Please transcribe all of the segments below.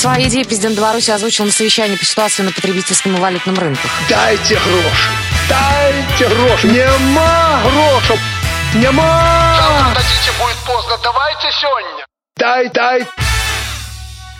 Свои идеи президент Беларуси озвучил на совещании по ситуации на потребительском и валютном рынках. Дайте гроши, дайте гроши, нема грошей, нема. Завтра дадите, будет поздно. Давайте сегодня. Дай, дай.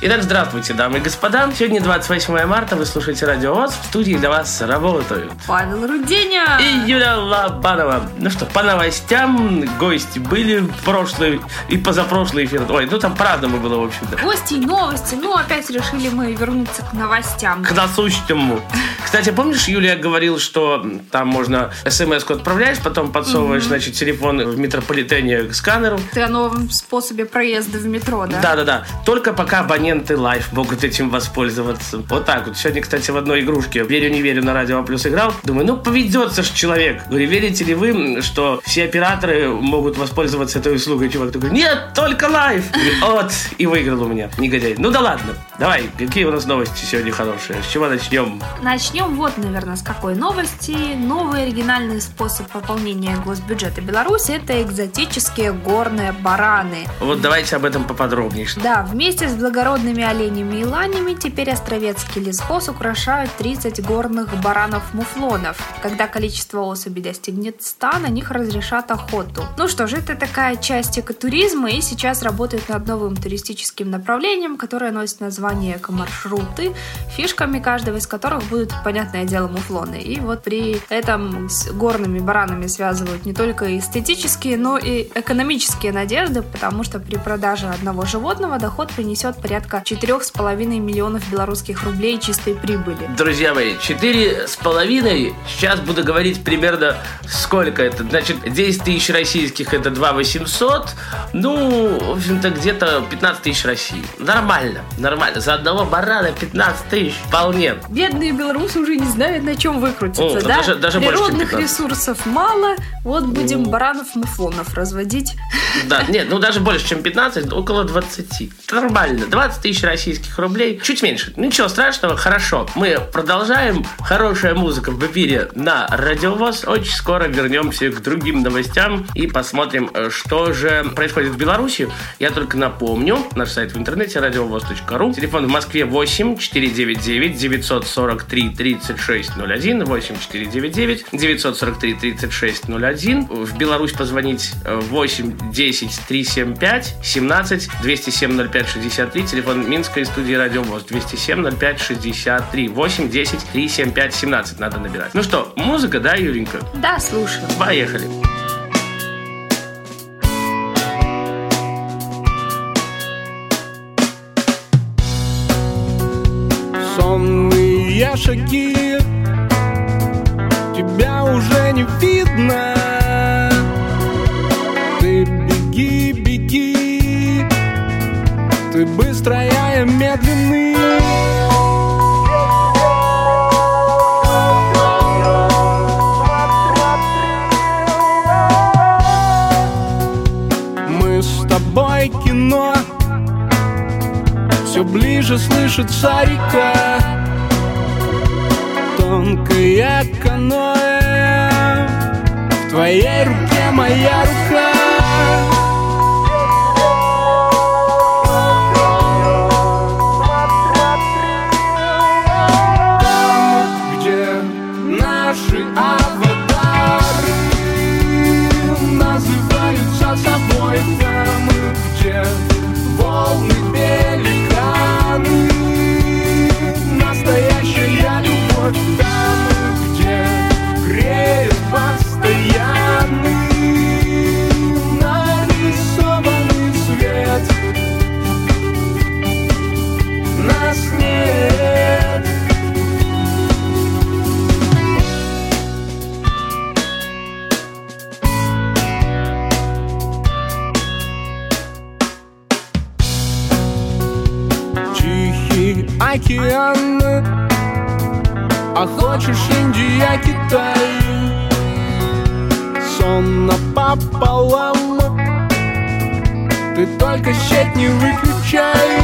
Итак, здравствуйте, дамы и господа. Сегодня 28 марта, вы слушаете Радио ВОЗ. В студии для вас работают Павел Руденя. и Юля Лобанова. Ну что, по новостям гости были в прошлый и позапрошлый эфир. Ой, ну там по-разному было, в общем-то. Гости и новости. Ну, опять решили мы вернуться к новостям. К насущному. Кстати, помнишь, Юлия говорил, что там можно смс-ку отправляешь, потом подсовываешь, значит, телефон в метрополитене к сканеру. Ты о новом способе проезда в метро, да? Да-да-да. Только пока абоненты Life могут этим воспользоваться. Вот так вот. Сегодня, кстати, в одной игрушке «Верю, не верю» на Радио Плюс играл. Думаю, ну поведется ж человек. Говорю, верите ли вы, что все операторы могут воспользоваться этой услугой? Чувак такой, нет, только Life. Вот, и выиграл у меня, негодяй. Ну да ладно. Давай, какие у нас новости сегодня хорошие? С чего начнем? Начнем вот, наверное, с какой новости. Новый оригинальный способ пополнения госбюджета Беларуси – это экзотические горные бараны. Вот давайте об этом поподробнее. Да, вместе с благородными оленями и ланями теперь Островецкий лесхоз украшают 30 горных баранов-муфлонов. Когда количество особей достигнет 100, на них разрешат охоту. Ну что же, это такая часть экотуризма, и сейчас работают над новым туристическим направлением, которое носит название «Экомаршруты», фишками каждого из которых будут, понятное дело, муфлоны. И вот при этом с горными баранами связывают не только эстетические, но и экономические надежды, потому что при продаже одного животного доход принесет порядка 4,5 миллионов белорусских рублей чистой прибыли. Друзья мои, четыре с половиной. Сейчас буду говорить примерно сколько это. Значит, 10 тысяч российских это 2 800. Ну, в общем-то, где-то 15 тысяч России. Нормально, нормально. За одного барана 15 тысяч. Вполне. Бедные белорусы уже не знают, на чем выкрутиться, О, да? даже- даже больше, Природных 15. ресурсов мало, вот будем баранов-муфлонов разводить. Да, нет, ну даже больше, чем 15, около 20. Нормально. 20 тысяч российских рублей. Чуть меньше. Ничего страшного, хорошо. Мы продолжаем. Хорошая музыка в эфире на Радиовоз. Очень скоро вернемся к другим новостям и посмотрим, э, что же происходит в Беларуси. Я только напомню, наш сайт в интернете радиовоз.ру. Телефон в Москве 8 499 943 3601 8 499 943 3601. В Беларусь позвонить э, 8 10 375 17 207 05 63. Телефон Минской студии Радио ВОЗ 207 05 63. 8 10 375 17 надо набирать. Ну что, музыка, да, Юренька? Да, слушаю. Поехали. Сонные шаги медленный. Мы с тобой кино. Все ближе слышится река. Тонкая каноэ В твоей руке моя рука А хочешь Индия, Китай? Сонно пополам. Ты только сеть не выключай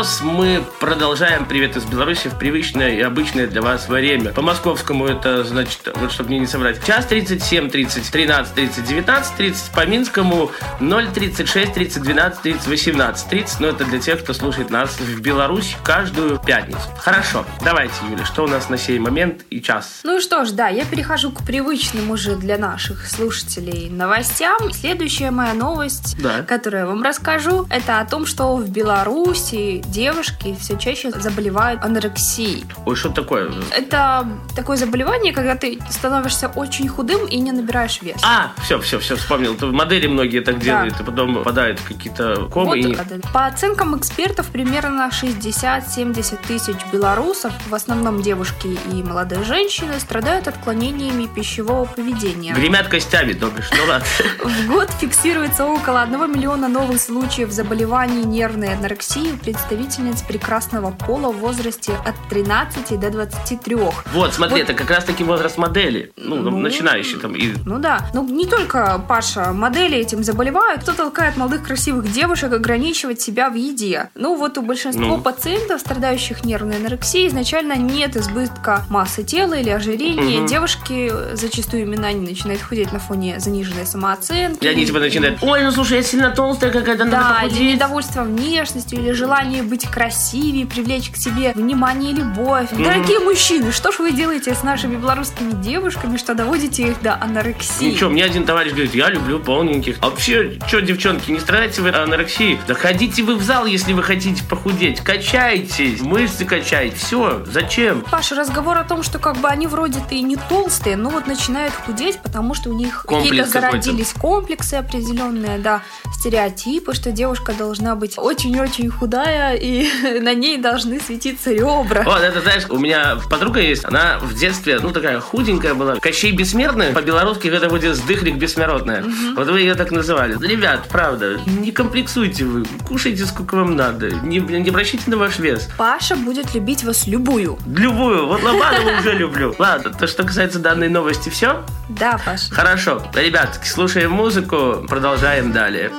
ВОЗ. Мы продолжаем «Привет из Беларуси» в привычное и обычное для вас время. По московскому это, значит, вот чтобы мне не соврать, час 37, 30, 13, 30, 19, 30. По минскому 0, 36, 30, 12, 30, 18, 30. Но это для тех, кто слушает нас в Беларуси каждую пятницу. Хорошо, давайте, Юля, что у нас на сей момент и час? Ну что ж, да, я перехожу к привычным уже для наших слушателей новостям. Следующая моя новость, Да. которую я вам расскажу, это о том, что в Беларуси девушки все чаще заболевают анорексией. Ой, что такое? Это такое заболевание, когда ты становишься очень худым и не набираешь вес. А, все, все, все, вспомнил. То Модели многие так Да. делают, и потом попадают в какие-то комы. Вот и... это. По оценкам экспертов, примерно 60-70 тысяч белорусов, в основном девушки и молодые женщины, страдают отклонениями пищевого поведения. Гремят костями, то бишь. Ну ладно. В год фиксируется около 1 миллиона новых случаев заболеваний нервной анорексии у представительниц прекрасного пола в возрасте от 13 до 23. Вот, смотри, Вот. это как раз таки возраст модели. Ну, Ну. начинающий там. И... Ну да, ну не только, Паша, модели этим заболевают, кто толкает молодых красивых девушек ограничивать себя в еде. Ну вот у большинства Ну. пациентов, страдающих нервной анорексией, изначально нет избытка массы тела или ожирения. Мгм. Девушки зачастую именно они начинают худеть на фоне заниженной самооценки. И они типа начинают, ой, ну слушай, я сильно толстая какая-то, надо Да, или похудеть. недовольство внешностью, или желание быть красивее, привлечь к себе внимание и любовь. Дорогие мужчины, что ж вы делаете с нашими белорусскими девушками, что доводите их до анорексии? Ничего, мне один товарищ говорит, я люблю полненьких. А вообще, что, девчонки, не страдаете вы анорексии? Да ходите вы в зал, если вы хотите похудеть. Качайтесь, мышцы качайте. Все, зачем? Паша, разговор о том, что как бы они вроде-то и не толстые, но вот начинают худеть, потому что у них какие-то зародились комплексы определенные, да, стереотипы, что девушка должна быть очень-очень худая, и на ней должны светиться ребра. Вот, это, знаешь, у меня подруга есть, она в детстве, ну, такая худенькая была. Кощей бессмертная, по-белорусски это будет сдыхлик бессмертная. Вот вы ее так называли. Ребят, правда, не комплексуйте вы, кушайте сколько вам надо, не, не обращайте на ваш вес. Паша будет любить вас любую. Любую, вот Лобанову уже люблю. Ладно, то, что касается данной новости, все? Да, Паша. Хорошо. Ребят, слушаем музыку, продолжаем далее.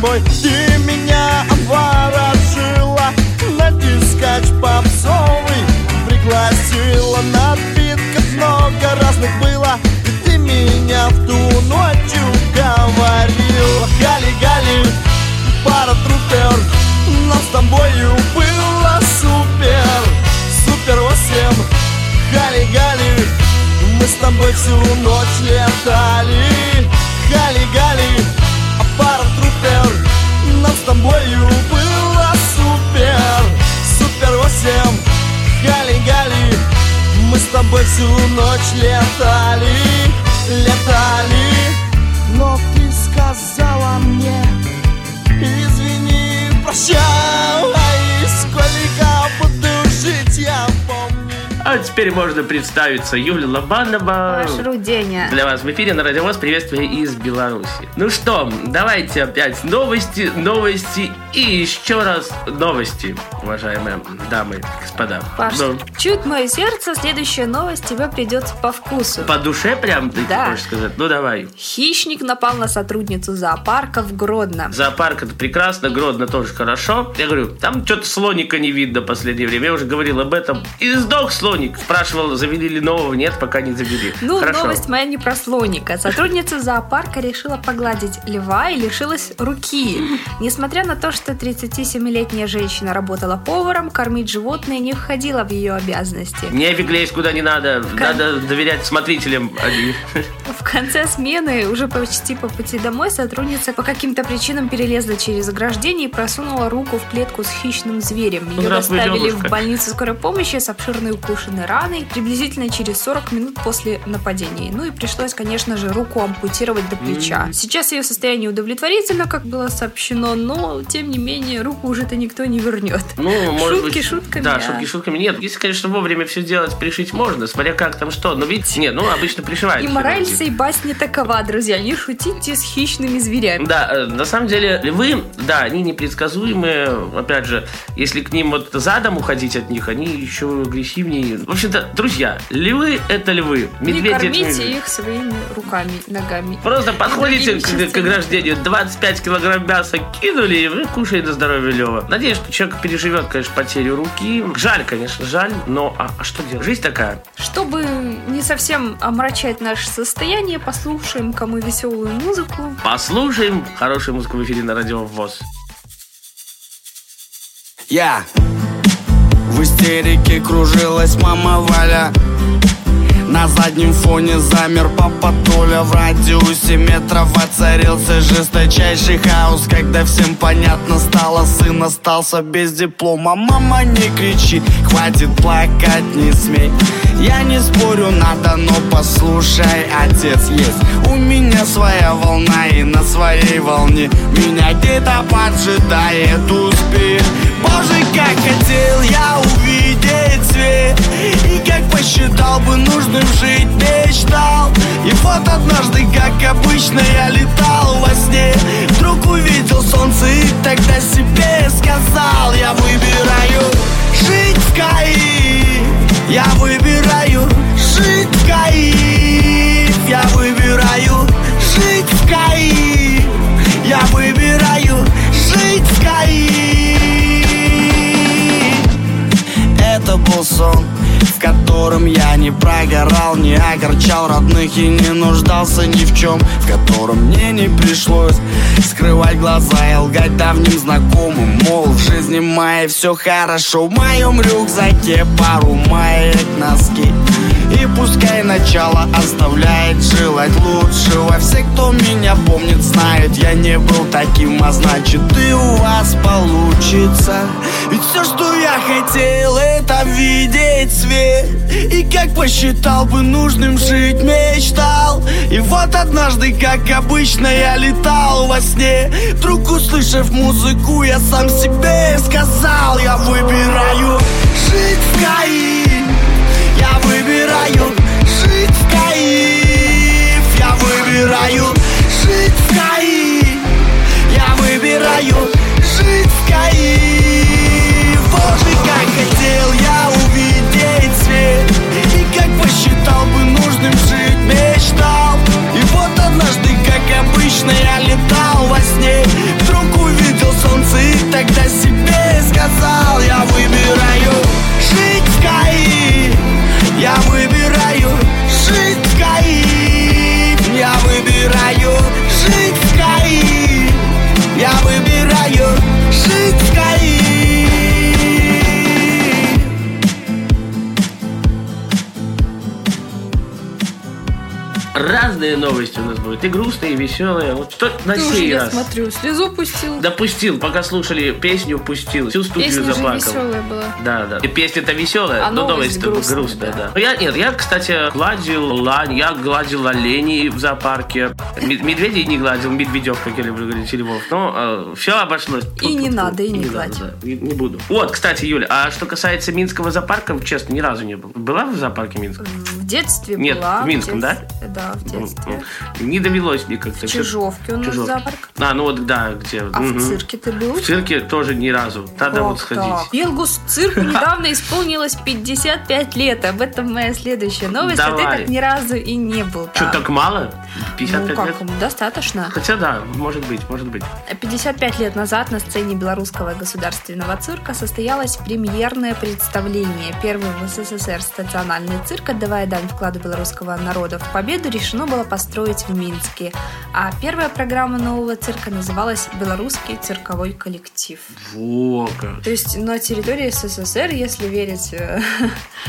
С теперь можно представиться. Юлия Лобанова. Ваш Руденя. Для вас в эфире на Радиовоз приветствие из Беларуси. Ну что, давайте опять новости, новости и еще раз новости, уважаемые дамы и господа. Паш, Ну, чуть мое сердце, следующая новость тебе придется по вкусу. по душе прям ты Да. хочешь сказать? Ну давай. Хищник напал на сотрудницу зоопарка в Гродно. Зоопарк это прекрасно, Гродно тоже хорошо. Я говорю, там что-то слоника не видно в последнее время. Я уже говорил об этом. И сдох слоник. Спрашивал, завели ли нового. Нет, пока не завели. Ну, хорошо. новость моя не про слоника. Сотрудница зоопарка решила погладить льва и лишилась руки. Несмотря на то, что 37-летняя женщина работала поваром, кормить животное не входило в ее обязанности. Не лезь куда не надо. Надо доверять смотрителям. В конце смены, уже почти по пути домой, сотрудница по каким-то причинам перелезла через ограждение и просунула руку в клетку с хищным зверем. Ее доставили девушка. в больницу скорой помощи с обширной укушенной раной приблизительно через 40 минут после нападения. Ну и пришлось, конечно же, руку ампутировать до плеча. Сейчас ее состояние удовлетворительно, как было сообщено, но, тем не менее, руку уже-то никто не вернет. Ну, может Шутки быть, шутками, Да, а- шутки шутками. Нет, если, конечно, вовремя все делать, пришить можно, смотря как там что. Но видите, нет, ну, обычно пришивают. И мораль люди. сей басни такова, друзья. Не шутите с хищными зверями. Да, э, на самом деле, львы, да, они непредсказуемые. Опять же, если к ним вот задом уходить от них, они еще агрессивнее. В общем-то, друзья, львы это львы. Не Медведи это кормите их своими руками, ногами. Просто подходите к, к ограждению, 25 килограмм мяса кинули, и вы кушаете на здоровье Лева. Надеюсь, что человек переживет, конечно, потерю руки. Жаль, конечно, жаль, но а, а что делать? Жизнь такая. Чтобы не совсем омрачать наше состояние, послушаем кому веселую музыку. Послушаем хорошую музыку в эфире на радио ВОЗ. Я В истерике кружилась мама Валя На заднем фоне замер папа Толя. В радиусе метров воцарился жесточайший хаос. Когда всем понятно стало, сын остался без диплома. Мама, не кричи, хватит плакать, не смей Я не спорю, надо, но послушай, отец есть У меня своя волна и на своей волне Меня где-то поджидает успех Боже, как хотел я увидеть свет И как посчитал бы нужным жить, мечтал. И вот однажды, как обычно, я летал котором я не прогорал, не огорчал родных и не нуждался ни в чем, в котором мне не пришлось скрывать глаза и лгать давним знакомым, мол, в жизни моей все хорошо, в моем рюкзаке пару маек, носки. И пускай начало оставляет желать лучшего. Все, кто меня помнит, знают, я не был таким А значит, и у вас получится. Ведь все, что я хотел, это видеть свет. И как посчитал бы нужным жить, мечтал. И вот однажды, как обычно, я летал во сне. Вдруг услышав музыку, я сам себе сказал Я выбираю жить в Каире выбираю жить в Каир Я выбираю жить в Каир Я выбираю жить в Каир Боже, как хотел я увидеть свет. И как посчитал бы нужным жить, мечтал. И вот однажды, как обычно, я летал во сне. Вдруг увидел солнце и тогда себе сказал Я выбираю жить в Каир я выбираю жить в Каир Я выбираю жить в Каир Я выбираю Разные новости у нас будут. И грустные, и веселые. Вот что на Ты сей я раз? смотрю, слезу пустил. Допустил, пока слушали песню, пустил. Всю студию Песня же заплакал. веселая была. Да, да. И песня-то веселая, А но новость новость грустная, грустная, да. да. Я, нет, я, кстати, гладил лань, я гладил оленей в зоопарке. Мед- Медведей не гладил, медведев, как я люблю говорить, или. Но все обошлось. И не надо, и не гладь. да. Не, не буду. Вот, кстати, Юля, а что касается Минского зоопарка, честно, ни разу не был. Была в зоопарке Минск? В детстве Нет, была. в Минском, да? детстве- Да, в детстве. Не довелось мне как-то. В Чижовке у нас Чижовка. зоопарк. А, ну вот, да, где. А Мгм. в цирке ты был? В цирке тоже ни разу. Надо вот Как сходить. так? Белгус цирку недавно исполнилось 55 лет. Об этом моя следующая новость. А ты Давай. так ни разу и не был Что, так мало? 55 ну лет? как, достаточно. Хотя да, может быть, может быть. 55 лет назад на сцене Белорусского государственного цирка состоялось премьерное представление. Первый в СССР стационарный цирк, отдавая дань вкладу белорусского народа в победу, решено было построить в Минске. А первая программа нового цирка называлась «Белорусский цирковой коллектив». Во как. То есть на территории СССР, если верить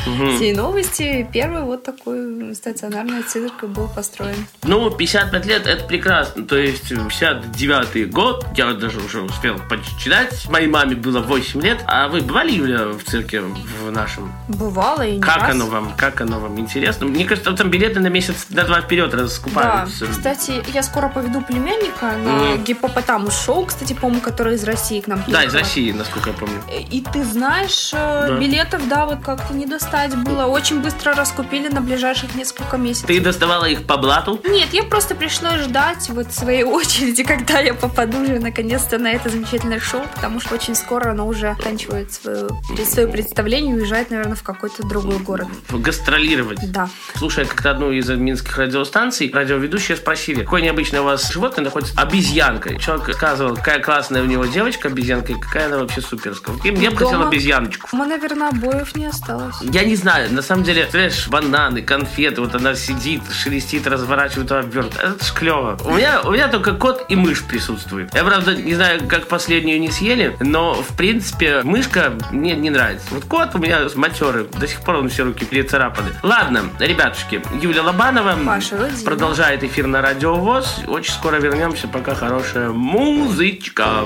Мгм. всей новости, первый вот такой стационарный цирк был построен. Ну, 55 лет это прекрасно. То есть 59 год, я даже уже успел почитать. Моей маме было 8 лет. А вы бывали, Юля, в цирке в нашем? Бывало и не Как раз. оно вам? Как оно вам интересно? Мне кажется, там билеты на месяц, на два вперед Да, раскупаются. кстати, я скоро поведу племянника на Мгм. гипопотамус шоу, кстати, помню, который из России к нам Да, приехал. из России, насколько я помню. И ты знаешь, э, Да. билетов, да, вот как-то не достать было. Очень быстро раскупили на ближайших несколько месяцев. Ты доставала их по блату? Нет, я просто пришлось ждать вот своей очереди, когда я попаду уже наконец-то на это замечательное шоу, потому что очень скоро оно уже оканчивает свое, свое представление и уезжает, наверное, в какой-то другой город. Гастролировать. Да. Слушая как-то одну из минских радиостанций, радиоведущие спросили, какое необычное у вас животное находится обезьянкой. Человек сказал, какая классная у него девочка обезьянка, и какая она вообще суперская. Вот Я бы хотел обезьяночку. Дома, наверное, обоев не осталось. Я не знаю, на самом деле, знаешь, бананы, конфеты, вот она сидит, шелестит, разворачивает обверт. Это ж клево. У меня, у меня только кот и мышь присутствует. Я, правда, не знаю, как последнюю не съели, но, в принципе, мышка мне не нравится. Вот кот у меня матерый, до сих пор он все руки перецарапаны. Ладно, ребятушки, Юля Лобанова Паша продолжает эфир на Радио ВОЗ. Очень скоро вернемся, пока хорошая музычка.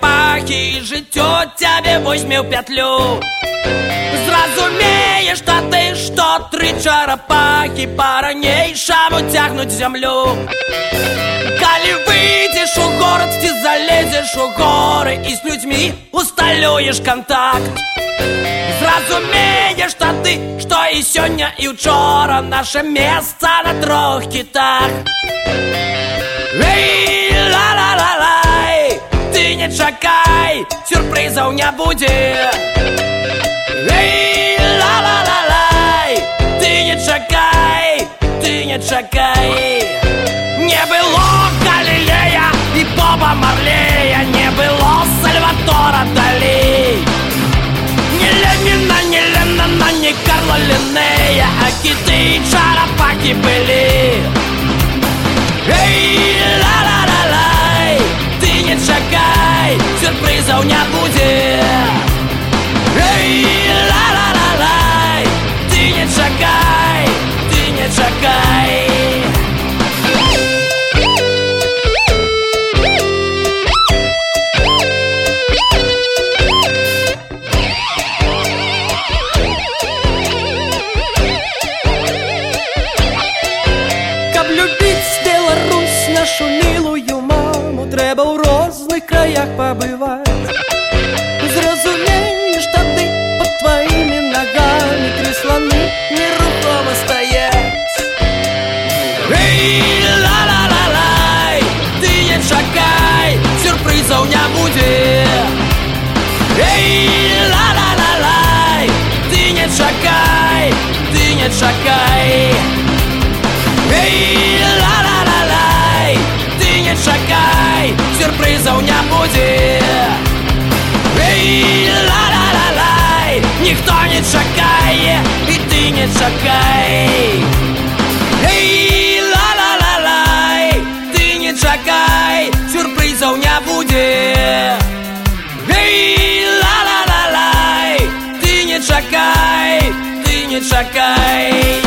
пахі жыццё цябе возьме ў пятлю Зразумееш тады, што тры чарапахі па-ранейшаму цягнуць зямлю Калі выйдзеш у горад, ці залезеш у горы і з людзьмі усталюеш кантакт Зразумееш тады, што і сёння і ўчора наша месца на трох кітах Эй, ла-ла-ла-лай, ты не чакай, сюрпрызаў не будзе. Эй, ла-ла-ла-лай, ты не чакай, ты не чакай. Не было Галилея и Боба Марлея, не было Сальватора Дали. Не Ленина, не Леннона, не Карла Линнея, а киты и чарапаки были. Чакай, сюрпрызаў не будзе. ты не чакай Эй, ла-ла-ла-лай, ты не чакай, сюрпрызаў не будзе. Эй, ла-ла-ла-лай, ніхто не чакае, і ты не чакай. Эй, ла-ла-ла-лай, ты чакай, сюрпризаў не будзе. Ты не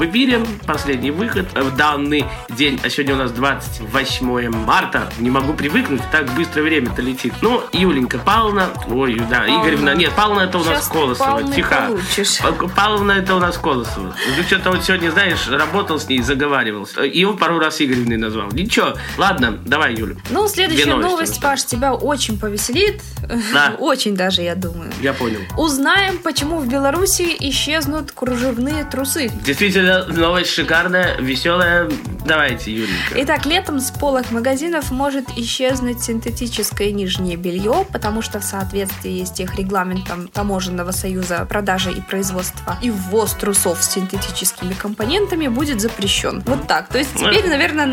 в эфире. Последний выход в данный день. А сегодня у нас 28 марта. Не могу привыкнуть, так быстро время-то летит. Ну, Юленька Павловна, ой, да, Игоревна, нет, Павловна это у нас Сейчас Колосова. Тихо. получишь. Па- Павловна это у нас Колосова. Ну, что-то вот сегодня, знаешь, работал с ней, заговаривался. Его пару раз Игоревной назвал. Ничего, ладно, давай, Юля. Ну, следующая Две новость. Паш, тебя очень повеселит. Да. Очень даже, я думаю. Я понял. Узнаем, почему в Беларуси исчезнут кружевные трусы. Действительно, новость шикарная, веселая. Давайте, Юленька. Итак, летом с полок магазинов может исчезнуть синтетическое нижнее белье, потому что в соответствии с тех регламентом Таможенного союза продажи и производства и ввоз трусов с синтетическими компонентами будет запрещен. Вот так. То есть теперь, наверное,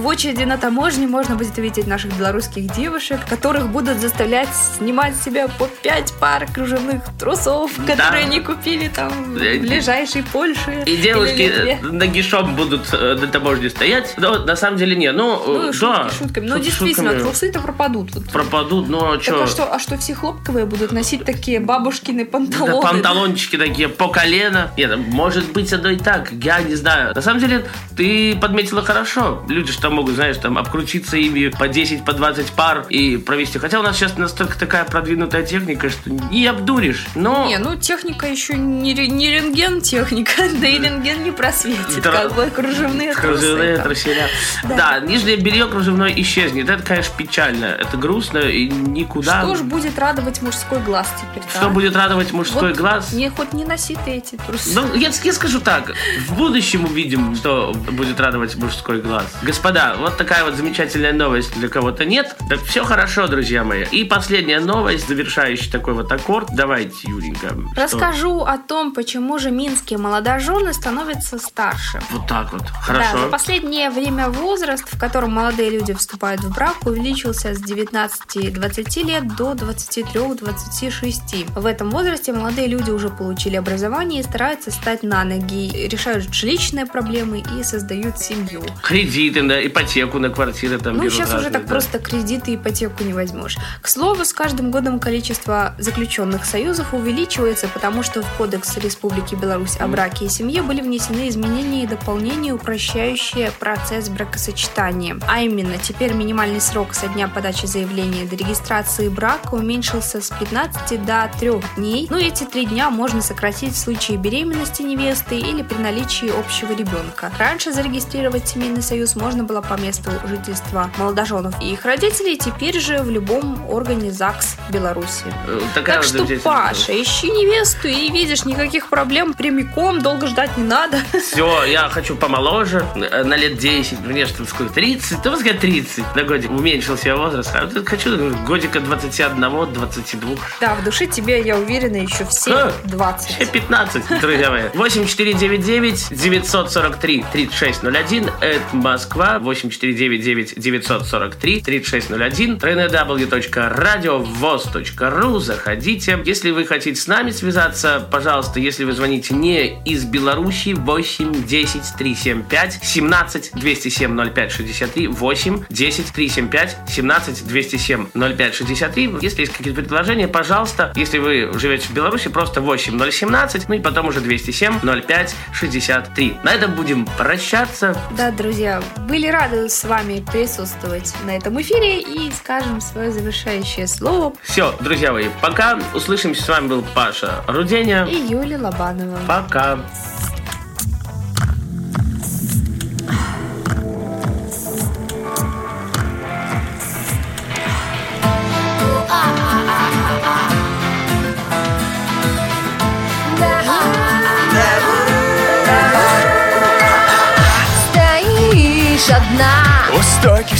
в очереди на таможне можно будет увидеть наших белорусских девушек, которых будут заставлять снимать с себя по 5 пар кружевных трусов, которые они купили там в Э, ближайшей Польше. И или Литве. э, нагишом будут э, на таможне стоять. Но на самом деле не. Ну, Ну, э, шутки да. шутками. Ну, действительно, шутками трусы-то пропадут. Вот. пропадут, но Так что? а что, а что все хлопковые будут носить такие бабушкины Да, панталоны? панталончики такие по колено. Нет, может быть, оно и так. Я не знаю. На самом деле, ты подметила хорошо. Люди что могут, знаешь, там обкрутиться ими по 10, по 20 пар и провести. Хотя у нас сейчас настолько такая продвинутая техника, что не обдуришь. Но Не, ну техника еще не, не рентген техника, да и рентген не просветит, Да. как бы кружевные Кружевные трусы. Да. Да. нижнее белье кружевное исчезнет. Это, конечно, печально. Это грустно и никуда. Что ж будет радовать мужской глаз теперь? Что а? будет радовать мужской Вот глаз? Не, хоть не носи ты эти трусы. Ну, я, я скажу так, в будущем увидим, что будет радовать мужской глаз. Господа, вот такая вот замечательная новость для кого-то нет. Так все хорошо, друзья мои. И последняя новость, завершающий такой вот аккорд. Давайте, Юренька. что- Расскажу о том, почему же минские молодожены становятся старше. Вот так вот. Да, за Хорошо. последнее время возраст, в котором молодые люди вступают в брак, увеличился с 19-20 лет до 23-26. В этом возрасте молодые люди уже получили образование и стараются стать на ноги, решают жилищные проблемы и создают семью. Кредиты на ипотеку на квартиры там Ну, берут сейчас уже разные, так да. просто кредиты и ипотеку не возьмешь. К слову, с каждым годом количество заключенных союзов увеличивается, потому что в Кодекс Республики Беларусь о браке и семье были внесены изменения и дополнения, упрощающие процесс бракосочетания. А именно, теперь минимальный срок со дня подачи заявления до регистрации брака уменьшился с 15 до 3 дней. Ну, эти три дня можно сократить в случае беременности невесты или при наличии общего ребенка. Раньше зарегистрировать семейный союз можно было по месту жительства молодоженов и их родителей, теперь же в любом органе ЗАГС Беларуси. Э, Такая Так что, Паша, ищи невесту и видишь, никаких проблем прямиком, долго ждать не надо. Все, я хочу помоложе, э, на лет 10, мне что, сколько, 30, да, пускай 30, на годик уменьшился я возраст, а тут хочу годика 21, 22. Да, в душе тебе, я уверена, еще все А, 20. Еще 15, друзья мои. 8499 943 3601. Это Москва. 8499 943 3601. www.radiovoz.ru. Заходите. Если вы хотите с нами связаться, пожалуйста, если вы звоните не из Беларуси, 8 10 375 17 207 05 63 8 10 375 17 207 05 63. Если есть какие-то предложения, пожалуйста, если вы живете в Беларуси, просто 8 017, ну и потом уже 207 05 63. На этом будем прощаться. Да, друзья, были рады с вами присутствовать на этом эфире и скажем свое завершающее слово. Все, друзья мои, пока. Услышимся. С вами был Паша Руденя. И Юлия Лобанова. Пока.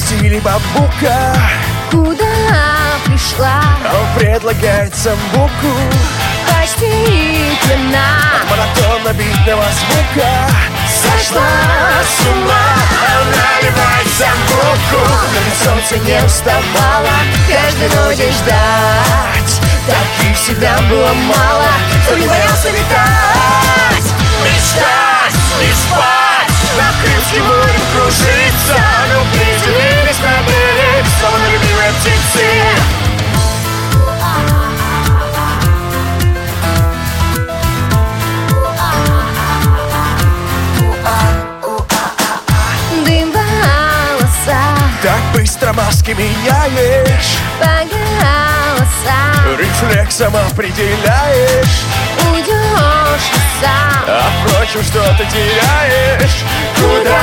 Стиле бамбука Куда пришла? Он предлагает самбуку Постепенно Монотонно битного звука. Сошла с ума. Наливает самбуку Но солнце не уставало Каждой ночи ждать. Таких всегда было мало. Кто не боялся летать. Мечтать, не спать маски меняешь. По голосам Рефлексом определяешь. Уйдешь сам. А впрочем, что ты теряешь? Куда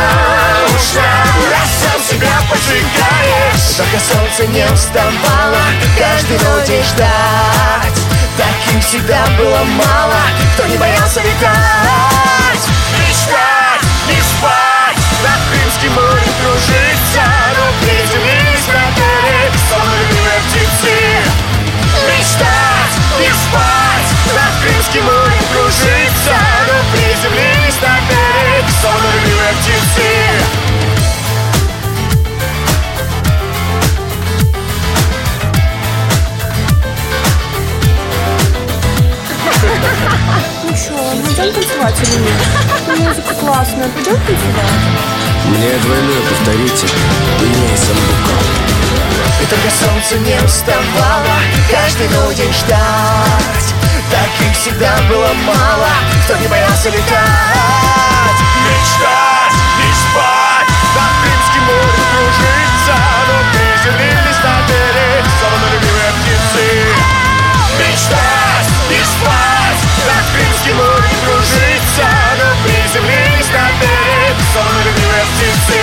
ушла? Куда сам себя поджигаешь. Только солнце не уставало Каждой ночи ждать. Таких всегда было мало. Кто не боялся летать Над Крымским морем кружиться Но приземлились на берег Словно любимые птицы. Ну что, пойдем танцевать или нет? Музыка классная, пойдем танцевать? Мне двойное повторите У меня есть самбука И только солнце не уставало Каждый ночь ждать таких всегда было мало Кто не боялся летать. Мечтать, не спать Над Крымским морем кружиться Но приземлились на берег Словно любимые птицы. Мечтать, не спать Над Крымским морем кружиться Но приземлились на берег Словно любимые птицы.